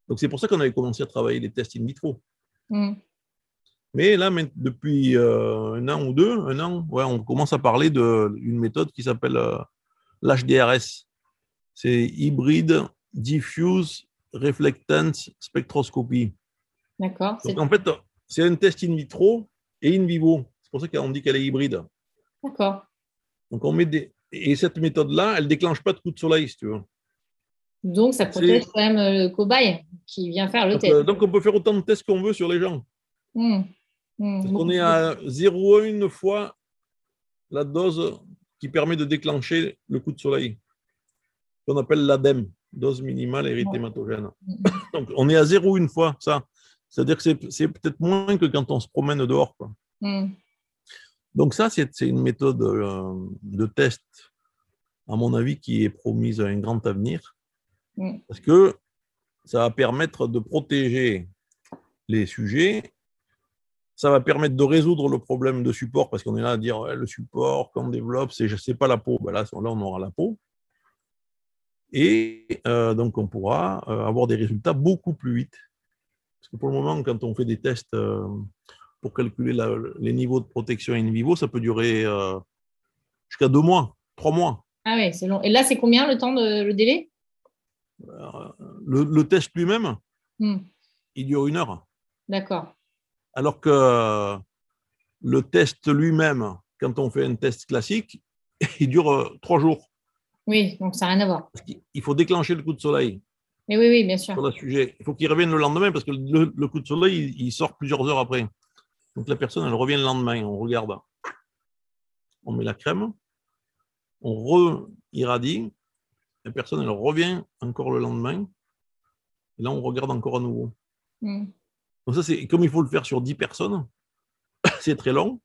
Donc c'est pour ça qu'on avait commencé à travailler les tests in vitro. Mm. Mais là, depuis euh, un an ou deux, un an, ouais, on commence à parler d'une méthode qui s'appelle l'HDRS. C'est Hybrid Diffuse Reflectance Spectroscopy. D'accord. en fait, c'est un test in vitro et in vivo. C'est pour ça qu'on dit qu'elle est hybride. D'accord. Donc on met des... Et cette méthode-là, elle déclenche pas de coup de soleil, si tu veux. Donc, ça protège quand même euh, le cobaye qui vient faire le Donc, test. euh, donc, on peut faire autant de tests qu'on veut sur les gens. Mm. Mm. Parce qu'on est à 0,1 fois la dose qui permet de déclencher le coup de soleil, qu'on appelle l'ADEME, dose minimale érythématogène. Donc on est à 0,1 fois ça. C'est-à-dire que c'est- peut-être moins que quand on se promène dehors. quoi. Mm. Donc ça, c'est une méthode euh, de test, à mon avis, qui est promise à un grand avenir, Mm. parce que ça va permettre de protéger les sujets, ça va permettre de résoudre le problème de support, parce qu'on est là à dire le support qu'on développe, c'est je sais pas la peau. Ben là, là, on aura la peau. Et euh, donc, on pourra euh, avoir des résultats beaucoup plus vite. Parce que pour le moment, quand on fait des tests euh, pour calculer la- les niveaux de protection in vivo, ça peut durer jusqu'à deux mois, trois mois. Ah ouais, c'est long. Et là, c'est combien le temps de le délai? Le, le test lui-même, Mm. il dure une heure. D'accord. Alors que le test lui-même, quand on fait un test classique, il dure trois jours. Oui, donc ça n'a rien à voir. Il faut déclencher le coup de soleil Mais oui, oui, bien sûr. sur le sujet. Il faut qu'il revienne le lendemain parce que le, le coup de soleil, il, il sort plusieurs heures après. Donc la personne, elle revient le lendemain. On regarde. On met la crème. On re-irradie. La personne, elle revient encore le lendemain. Et là, on regarde encore à nouveau. Mm. Donc ça, c'est comme il faut le faire sur 10 personnes. c'est très long.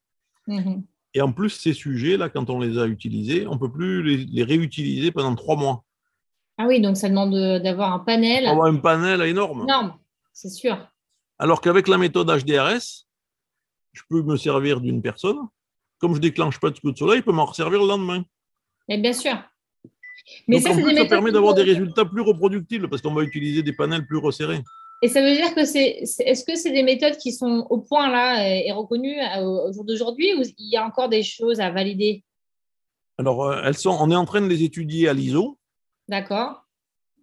Mhm. Et en plus, ces sujets-là, quand on les a utilisés, on ne peut plus les, les réutiliser pendant trois mois. Ah oui, donc ça demande de- d'avoir un panel On un panel énorme. énorme, c'est sûr. Alors qu'avec la méthode HDRS, je peux me servir d'une personne. Comme je déclenche pas de coup de soleil, je peux m'en resservir le lendemain. Mais bien sûr. Mais Donc ça, en c'est plus, des ça permet d'avoir des résultats plus reproductibles parce qu'on va utiliser des panels plus resserrés. Et ça veut dire que c'est. Est-ce que c'est des méthodes qui sont au point là et, et reconnues euh, au, au jour d'aujourd'hui ou il y a encore des choses à valider? Alors, euh, elles sont, on est en train de les étudier à l'ISO, D'accord.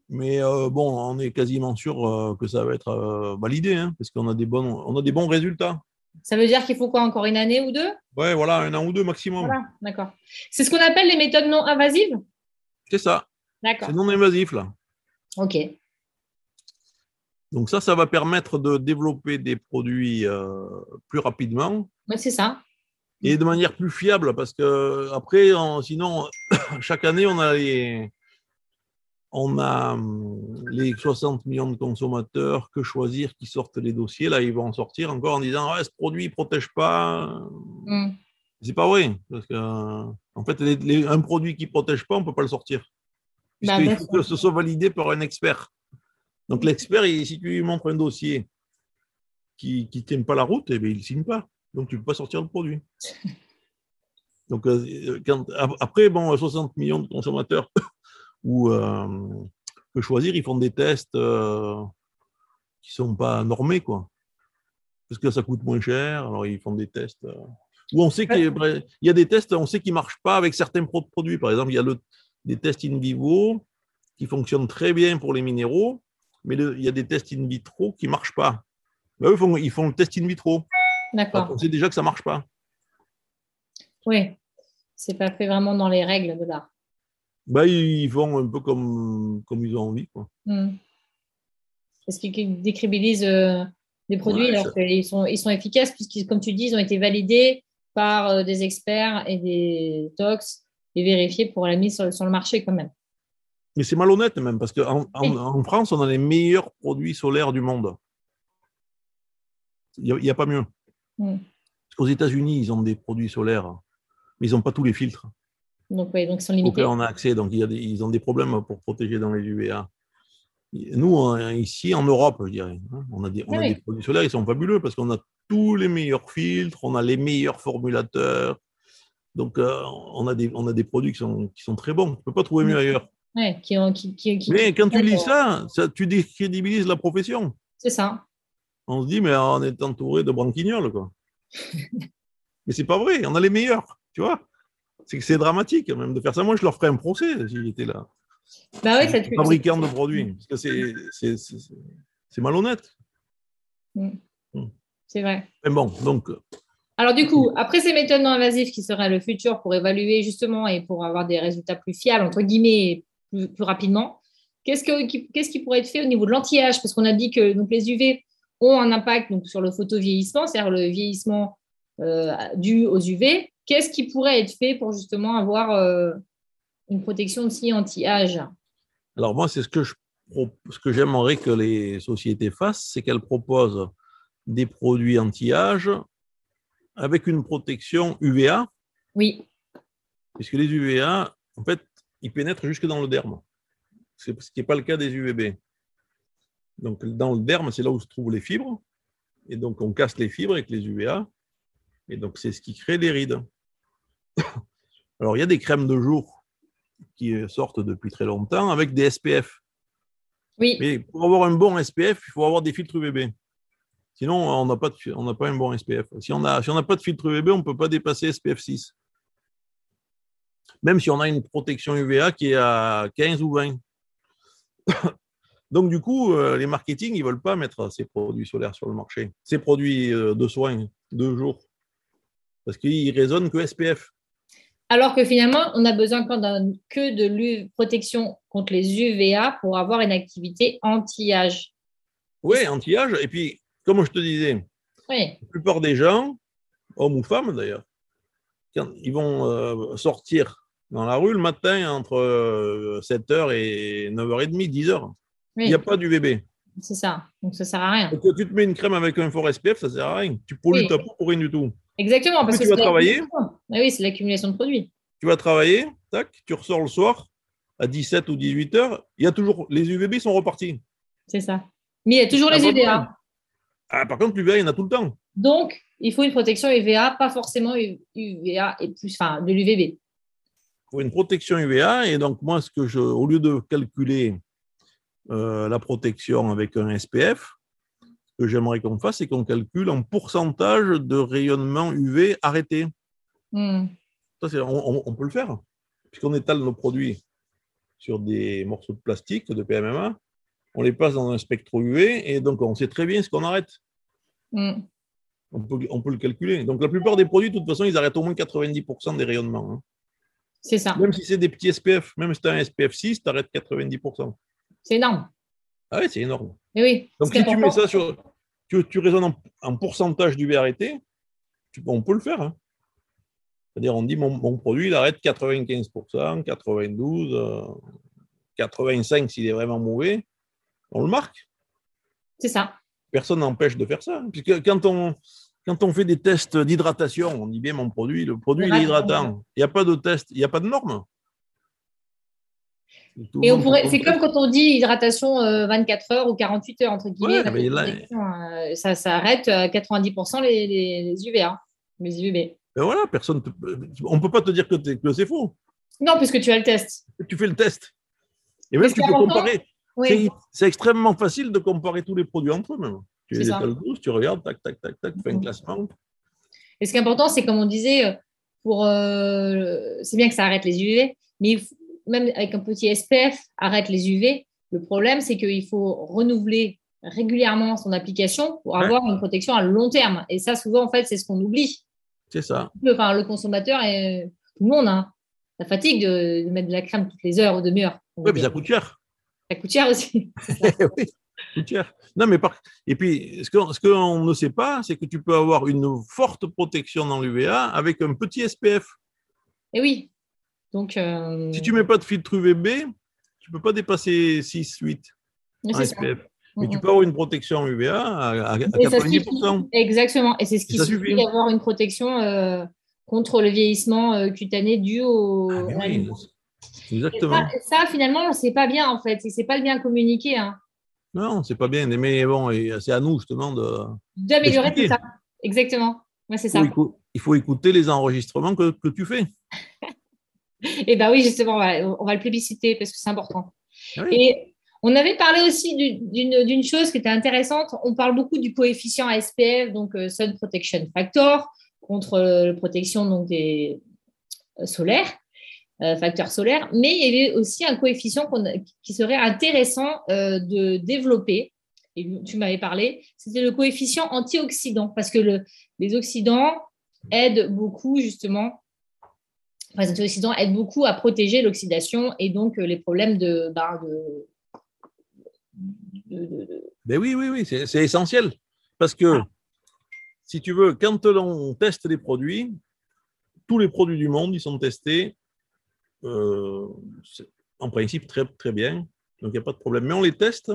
mais euh, bon, on est quasiment sûr euh, que ça va être euh, validé hein, parce qu'on a des bons, on a des bons résultats. Ça veut dire qu'il faut quoi Encore une année ou deux? Ouais, voilà, un an ou deux maximum. Voilà, d'accord. C'est ce qu'on appelle les méthodes non invasives? C'est ça. D'accord. C'est non invasif là. Ok. Donc ça, ça va permettre de développer des produits euh, plus rapidement Ouais, c'est ça. et de manière plus fiable parce que après, on- sinon, chaque année, on a les, on a hum, les 60 millions de consommateurs que choisir qui sortent les dossiers. Là, ils vont en sortir encore en disant ce produit ne protège pas. Mm. C'est pas vrai. Parce que, en fait, les- les- un produit qui ne protège pas, on ne peut pas le sortir. Bah, Puisqu'il bien faut que ce soit validé par un expert. Donc l'expert, si tu lui montres un dossier qui ne tient pas la route, eh bien, il ne signe pas. Donc tu ne peux pas sortir le produit. Donc euh, quand- après, bon, 60 millions de consommateurs ou euh, que choisir, ils font des tests euh, qui ne sont pas normés, quoi. Parce que ça coûte moins cher, alors ils font des tests. euh, où on sait qu'il y a- il y a des tests, on sait qu'ils ne marchent pas avec certains pro- produits. Par exemple, il y a le, des tests in vivo qui fonctionnent très bien pour les minéraux, mais le- il y a des tests in vitro qui ne marchent pas. Ben, eux, ils font, ils font le test in vitro. D'accord. qu'on sait déjà que ça ne marche pas. Oui. C'est pas fait vraiment dans les règles de l'art. Ben, ils font un peu comme, comme ils ont envie. Quoi. Mm. Parce qu'ils décribilisent euh, des produits Ouais, alors qu'ils sont, ils sont efficaces puisqu'ils, comme tu dis, ils ont été validés par euh, des experts et des tox et vérifiés pour la mise sur, sur le marché quand même. Mais c'est malhonnête même, parce qu'en en, France, on a les meilleurs produits solaires du monde. Il n'y a, pas mieux. Mm. Parce qu'aux États-Unis, ils ont des produits solaires, mais ils n'ont pas tous les filtres Donc, oui, donc ils sont auxquels limités. on a accès. Donc, il y a des- ils ont des problèmes pour protéger dans les UVA. Nous, ici, en Europe, je dirais, hein, on a, des, on a Ah oui. des produits solaires, ils sont fabuleux parce qu'on a tous les meilleurs filtres, on a les meilleurs formulateurs. Donc, euh, on, a des, on a des produits qui sont, qui sont très bons. On ne peut pas trouver mieux Mm. ailleurs. Ouais, qui, qui, qui- qui- Mais quand tu lis euh, ça, ça, tu décrédibilises la profession. C'est ça. On se dit, mais on est entouré de branquignoles, quoi. mais c'est pas vrai, on a les meilleurs, tu vois. C'est que c'est dramatique, même, de faire ça. Moi, je leur ferais un procès si j'étais là. Bah oui, ça te Fabricant de produits. Parce que c'est- c'est- c'est c'est malhonnête. C'est vrai. Mais bon, donc, Alors du coup, après ces méthodes non invasives qui seraient le futur pour évaluer justement et pour avoir des résultats plus fiables, entre guillemets, plus, plus rapidement, qu'est-ce, que- qui, qu'est-ce qui pourrait être fait au niveau de l'anti-âge? Parce qu'on a dit que donc, les UV ont un impact donc, sur le photovieillissement, c'est-à-dire le vieillissement euh, dû aux UV. Qu'est-ce qui pourrait être fait pour justement avoir euh, une protection aussi anti-âge? Alors moi, c'est ce que je ce que j'aimerais que les sociétés fassent, c'est qu'elles proposent des produits anti-âge avec une protection UVA, Oui, puisque les UVA, en fait, ils pénètrent jusque dans le derme. C'est ce qui n'est pas le cas des UVB. Donc, dans le derme, c'est là où se trouvent les fibres. Et donc, on casse les fibres avec les UVA. Et donc, c'est ce qui crée les rides. Alors, il y a des crèmes de jour qui sortent depuis très longtemps avec des SPF. oui, Mais pour avoir un bon SPF, il faut avoir des filtres UVB. Sinon, on n'a pas, de- on n'a pas un bon SPF. Si on a- si on n'a pas de filtre UVB, on ne peut pas dépasser SPF 6. Même si on a une protection UVA qui est à 15 ou 20. Donc, du coup, euh, les marketing, ils ne veulent pas mettre ces produits solaires sur le marché. Ces produits euh, de soins de jour. Parce qu'ils raisonnent que SPF. Alors que finalement, on a besoin que de protection contre les UVA pour avoir une activité anti-âge. Oui, anti-âge. Et puis, comme je te disais, Oui, la plupart des gens, hommes ou femmes d'ailleurs, quand ils vont euh, sortir dans la rue le matin entre euh, 7h et 9h30, 10h. Il oui n'y a pas d'UVB. c'est ça. Donc, ça ne sert à rien. Donc, tu te mets une crème avec un fort SPF, ça ne sert à rien. Tu pollues Oui. ta peau pour rien du tout. Exactement. Parce tu que vas c'est travailler. Ah oui, c'est l'accumulation de produits. Tu vas travailler, tac, tu ressors le soir à 17 ou 18 h il y a toujours les UVB sont repartis. C'est ça. Mais il y a toujours Ah, les UVA. Ah, par contre, l'UVA, il y en a tout le temps. Donc, il faut une protection UVA, pas forcément UVA et plus, enfin, de l'UVB. Faut une protection UVA. Et donc, moi, ce que je, au lieu de calculer euh, la protection avec un SPF, ce que j'aimerais qu'on fasse, c'est qu'on calcule en pourcentage de rayonnement UV arrêté. Hmm. Ça, on, peut le faire, puisqu'on étale nos produits sur des morceaux de plastique, de PMMA, on les passe dans un spectre UV, et donc on sait très bien ce qu'on arrête. Hmm. On peut, on peut le calculer. Donc la plupart des produits, de toute façon, ils arrêtent au moins 90% des rayonnements. hein. C'est ça. Même si c'est des petits SPF, même si tu as un SPF 6, tu arrêtes 90%. C'est énorme. Ah ouais, c'est énorme. Mais oui. Donc si tu mets ça sur. Tu, tu raisonnes en, en pourcentage arrêté, tu- on peut le faire. hein. C'est-à-dire, on dit mon, mon produit, il arrête 95%, 92%, euh, 85% s'il est vraiment mauvais. On le marque. C'est ça. Personne n'empêche de faire ça. hein. Puisque quand on, quand on fait des tests d'hydratation, on dit bien mon produit, le produit il est hydratant. Il n'y a pas de test, il n'y a pas de norme. Et on pourrait, c'est comme quand on dit hydratation euh, 24 heures ou 48 heures, entre guillemets. Ouais, la mais là- protection, euh, ça, ça arrête à 90% les, les, les UVA, les UVB. Ben voilà, personne te- on ne peut pas te dire que, c'est faux. Non, puisque tu as le test. Tu fais le test. Et même tu peux comparer. Oui. C'est extrêmement facile de comparer tous les produits entre eux même. Tu les tous, tu regardes, tac, tac, tac, tac, tu fais un classement. Et ce qui est important, c'est comme on disait, euh, pour, euh, c'est bien que ça arrête les UV, mais faut- même avec un petit SPF, arrête les UV. Le problème, c'est qu'il faut renouveler régulièrement son application pour Ouais. avoir une protection à long terme. Et ça, souvent, en fait, c'est ce qu'on oublie. C'est ça. Le, enfin, le consommateur et tout le monde, hein, ça fatigue de, de mettre de la crème toutes les heures ou demi-heures. Oui, mais ça coûte cher. Ça coûte cher aussi. oui, ça coûte cher. Non, mais par... Et puis, ce qu'on ce ne sait pas, c'est que tu peux avoir une forte protection dans l'UVA avec un petit SPF. Et oui. Donc, euh, Si tu ne mets pas de filtre UVB, tu ne peux pas dépasser 6, 8 mais en ça. SPF. Mais tu peux avoir une protection UVA à, à- à Et ça suffit. 90%. Exactement. Et c'est ce qui suffit suffit. d'avoir une protection euh, contre le vieillissement euh, cutané dû au. Ah, oui, Et exactement. ça, ça, finalement, c'est pas bien en fait. C'est pas bien communiqué. Hein. Non, c'est pas bien. Mais bon, c'est à nous justement de. D'améliorer tout D'expliquer. ça. Exactement. Ouais, c'est Il ça. il faut écouter les enregistrements que, que tu fais. Et ben oui, justement, on va, on va le plébisciter parce que c'est important. Ah oui. Et on avait parlé aussi du- d'une d'une chose qui était intéressante. On parle beaucoup du coefficient SPF, donc euh, Sun Protection Factor, contre euh, la protection donc, des euh, solaires, euh, facteurs solaires. Mais il y avait aussi un coefficient a- qui serait intéressant euh, de développer. Et tu m'avais parlé, c'était le coefficient antioxydant, parce que le- les oxydants aident beaucoup justement enfin, les antioxydants aident beaucoup à protéger l'oxydation et donc euh, les problèmes de, ben, de, de- de- de- Ben oui, oui, oui, c'est c'est essentiel. Parce que, si tu veux, quand on teste les produits, tous les produits du monde, ils sont testés euh, c'est- en principe très, très bien. Donc, il n'y a pas de problème. Mais on les teste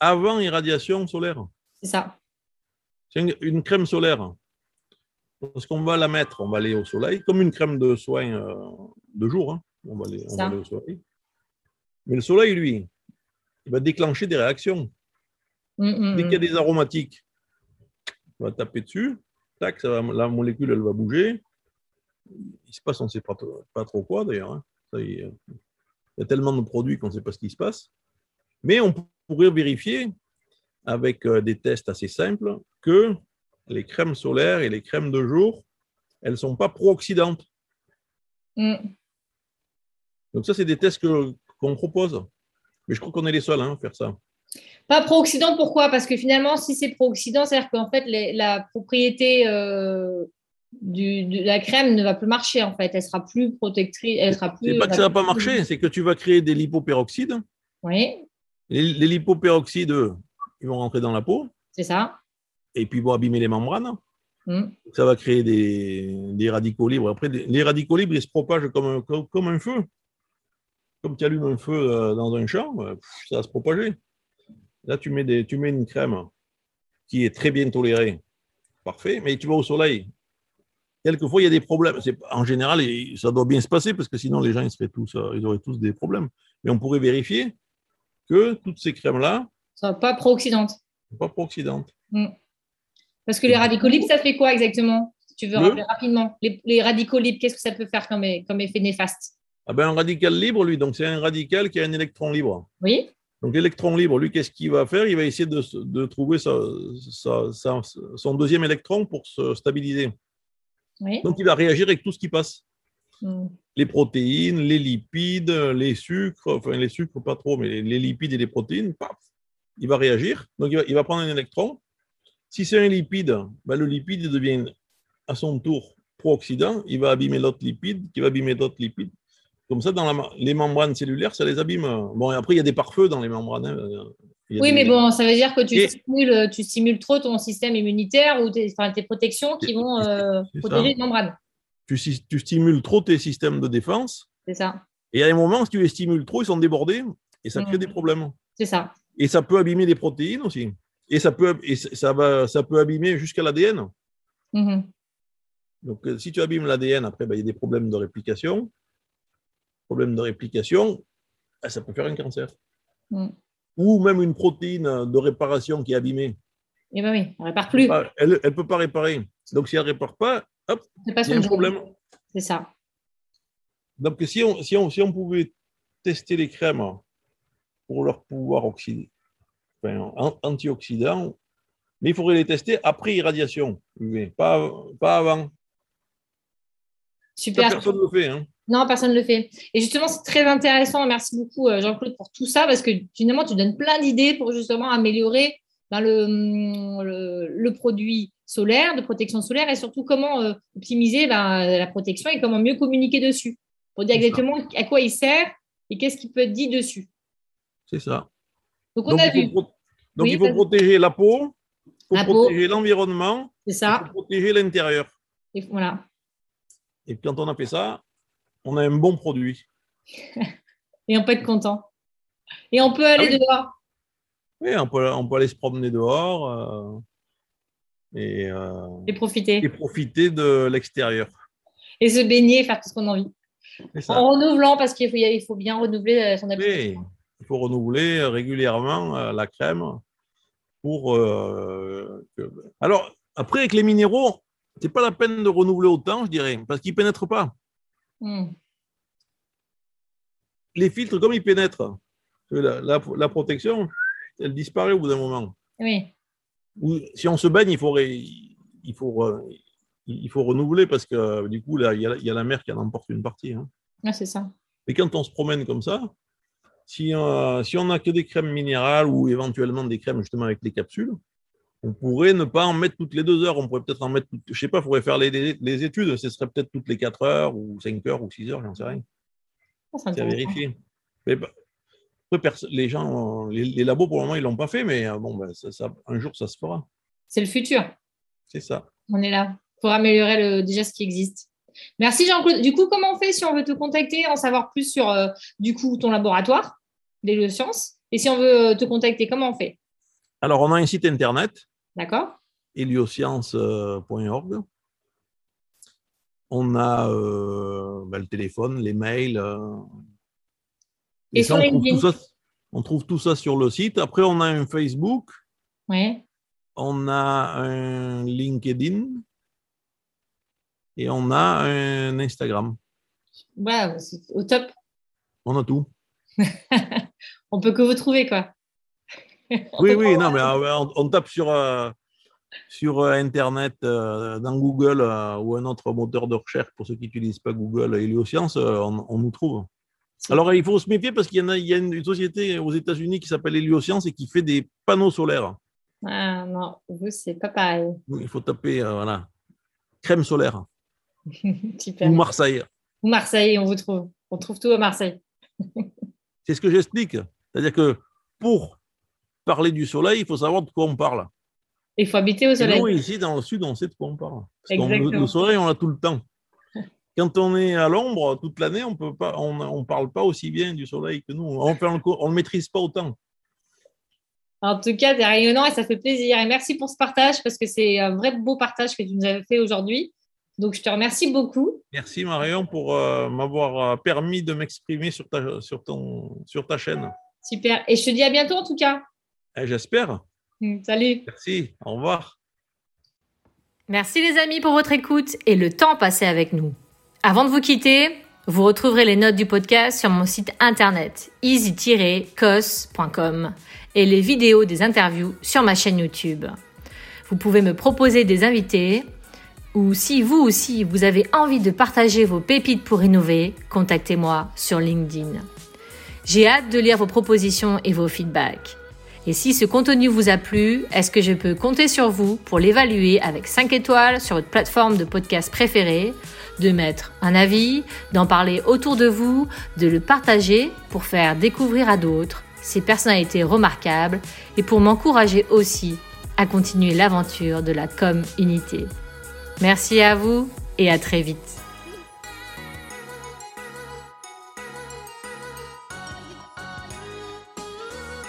avant irradiation solaire. C'est ça. C'est une, une crème solaire. Parce qu'on va la mettre, on va aller au soleil, comme une crème de soin euh, de jour. hein. On, va aller, on va Ça. aller au soleil. Mais le soleil, lui, il va déclencher des réactions. Mm, mm, Dès qu'il y a des aromatiques, on va taper dessus, tac, ça va- la molécule, elle va bouger. Il se passe, on ne sait pas, trop- pas trop quoi d'ailleurs. hein. Il y a- tellement de produits qu'on ne sait pas ce qui se passe. Mais on pourrait vérifier avec euh, des tests assez simples que les crèmes solaires et les crèmes de jour, elles ne sont pas pro-oxydantes. Mm. Donc ça, c'est des tests qu'on propose. Mais je crois qu'on est les seuls hein, à faire ça. Pas pro-oxydant, pourquoi? Parce que finalement, si c'est pro-oxydant, c'est-à-dire qu'en fait, les- la propriété euh, du- de la crème ne va plus marcher, en fait. Elle sera plus protectrice. Elle sera plus. C'est pas que ça ne va pas marcher, c'est que tu vas créer des lipopéroxydes. Oui, Les, les lipopéroxydes, eux, ils vont rentrer dans la peau c'est ça. et puis ils vont abîmer les membranes. Mm. Ça va créer des, des radicaux libres. Après, les radicaux libres, ils se propagent comme un, comme, comme un feu. Comme tu allumes un feu euh, dans un champ, euh, ça va se propager. Là, tu mets, des, tu mets une crème qui est très bien tolérée. Parfait. Mais tu vas au soleil. Quelquefois, il y a des problèmes. En général, ça doit bien se passer parce que sinon, les gens ils seraient tous, euh, ils auraient tous des problèmes. Mais on pourrait vérifier que toutes ces crèmes-là Ça va pas pro-oxydante. ne sont pas pro-oxydantes. Parce que les radicaux libres, ça fait quoi exactement Si tu veux Le- rappeler rapidement? Les, les radicaux libres, qu'est-ce que ça peut faire comme, comme effet néfaste? Ah ben, un radical libre, lui, donc c'est un radical qui a un électron libre. Oui Donc l'électron libre, lui, qu'est-ce qu'il va faire? Il va essayer de, trouver sa- sa- sa- son deuxième électron pour se stabiliser. Oui. Donc il va réagir avec tout ce qui passe. Mm. Les protéines, les lipides, les sucres, enfin les sucres pas trop, mais les, les lipides et les protéines, paf, il va réagir. Donc il va, il va prendre un électron. Si c'est un lipide, ben, le lipide devient à son tour pro-oxydant, il va abîmer l'autre lipide, qui va abîmer d'autres lipides. Comme ça, dans la les membranes cellulaires, ça les abîme. Bon, et après, il y a des pare-feux dans les membranes. hein. Oui, des- mais bon, ça veut dire que tu, Et- stimules, tu stimules trop ton système immunitaire ou tes, enfin, tes protections qui vont euh, ça. protéger les membranes. Tu, stimules trop tes systèmes de défense, C'est ça. et à un moment, si tu les stimules trop, ils sont débordés, et ça crée des problèmes. C'est ça. Et ça peut abîmer les protéines aussi. Et ça peut, et ça va, ça peut abîmer jusqu'à l'ADN. Mhm. Donc, euh, si tu abîmes l'ADN, après, ben, il y a des problèmes de réplication. Problèmes de réplication, ah, ça peut faire un cancer. Mm. Ou même une protéine de réparation qui est abîmée. Et ben oui, on répare plus. Elle ne peut pas réparer. Donc, si elle ne répare pas, hop, C'est pas son un problème. C'est ça. Donc, si on, si, on, si on pouvait tester les crèmes pour leur pouvoir oxy- enfin, an- antioxydant, mais il faudrait les tester après irradiation UV, pas, pas avant. Ça, Super. personne ne le fait. hein. Non, personne ne le fait. Et justement, c'est très intéressant. Merci beaucoup, euh, Jean-Claude, pour tout ça, parce que finalement, tu donnes plein d'idées pour justement améliorer ben, le, hum, le, le produit solaire, de protection solaire, et surtout comment euh, optimiser ben, la protection et comment mieux communiquer dessus, pour dire ça. exactement à quoi il sert et qu'est-ce qui peut être dit dessus. C'est ça. Donc, on Donc, a il faut, vu, pro- donc, Oui, il faut protéger la peau, il faut La protéger l'environnement, il faut protéger l'intérieur. Et voilà. Et quand on a fait ça, on a un bon produit. Et on peut être content. Et on peut aller Ah oui. dehors. Oui, on peut, on peut aller se promener dehors euh, et, euh, et profiter. et profiter de l'extérieur. Et se baigner, faire tout ce qu'on a envie. En renouvelant, parce qu'il faut, il faut bien renouveler euh, son habitat. Oui, il faut renouveler régulièrement la crème pour. euh, que- Alors, après, avec les minéraux, c'est pas la peine de renouveler autant, je dirais, parce qu'ils ne pénètrent pas. Hmm. les filtres, comme ils pénètrent, la, la, protection, elle disparaît au bout d'un moment. Oui. Ou, si on se baigne, il faut, il faut, il faut renouveler parce que du coup, là, il y, a, il y a la mer qui en emporte une partie. Hein. Ah, c'est ça. Et quand on se promène comme ça, si, euh, si on n'a que des crèmes minérales ou éventuellement des crèmes justement avec les capsules, on pourrait ne pas en mettre toutes les deux heures. On pourrait peut-être en mettre, je sais pas, il faudrait faire les, les, études. Ce serait peut-être toutes les quatre heures ou cinq heures ou six heures, j'en sais rien. Ah, c'est à vérifier. Mais bah, les gens, les, labos pour le moment, ils l'ont pas fait, mais euh, bon, ça, un jour, ça se fera. C'est le futur. C'est ça. On est là pour améliorer le, déjà ce qui existe. Merci Jean-Claude. Du coup, comment on fait si on veut te contacter, en savoir plus sur euh, du coup ton laboratoire, les sciences Et si on veut te contacter, comment on fait? Alors, on a un site internet. D'accord? helioscience.org. On a euh, ben, le téléphone, les mails. Et, sur on, trouve ça, on trouve tout ça sur le site. Après, on a un Facebook. Oui. On a un LinkedIn et on a un Instagram. Ouais, c'est au top. On a tout. on peut que vous trouver, quoi. Oui, oui, non, mais euh, on, tape sur, euh, sur euh, Internet, dans Google ou un autre moteur de recherche pour ceux qui n'utilisent pas Google et on, on, nous trouve. Alors, il faut se méfier parce qu'il y, en a, il y a une, société aux États-Unis qui s'appelle Helioscience et qui fait des panneaux solaires. Ah non, vous, c'est pas pareil. Il faut taper, voilà, crème solaire. Super. Ou Marseille. Ou Marseille, on vous trouve. On trouve tout à Marseille. C'est ce que j'explique. C'est-à-dire que pour parler du soleil, il faut savoir de quoi on parle. Il faut habiter au soleil. Oui, ici, dans le sud, on sait de quoi on parle. le, soleil, on l'a tout le temps. Quand on est à l'ombre toute l'année, on pas, on parle pas aussi bien du soleil que nous. On ne le maîtrise pas autant. En tout cas, c'est rayonnant et ça fait plaisir. Et merci pour ce partage parce que c'est un vrai beau partage que tu nous as fait aujourd'hui. Donc, je te remercie beaucoup. Merci Marion pour euh, m'avoir euh, permis de m'exprimer sur ta, sur, ton, sur ta chaîne. Super. Et je te dis à bientôt en tout cas. Eh, j'espère. Mm, salut. Merci. Au revoir. Merci les amis pour votre écoute et le temps passé avec nous. Avant de vous quitter, vous retrouverez les notes du podcast sur mon site internet easy-cos.com et les vidéos des interviews sur ma chaîne YouTube. Vous pouvez me proposer des invités ou si vous aussi vous avez envie de partager vos pépites pour innover, contactez-moi sur LinkedIn. J'ai hâte de lire vos propositions et vos feedbacks. Et si ce contenu vous a plu, est-ce que je peux compter sur vous pour l'évaluer avec 5 étoiles sur votre plateforme de podcast préférée, de mettre un avis, d'en parler autour de vous, de le partager pour faire découvrir à d'autres ces personnalités remarquables et pour m'encourager aussi à continuer l'aventure de la com unité. Merci à vous et à très vite.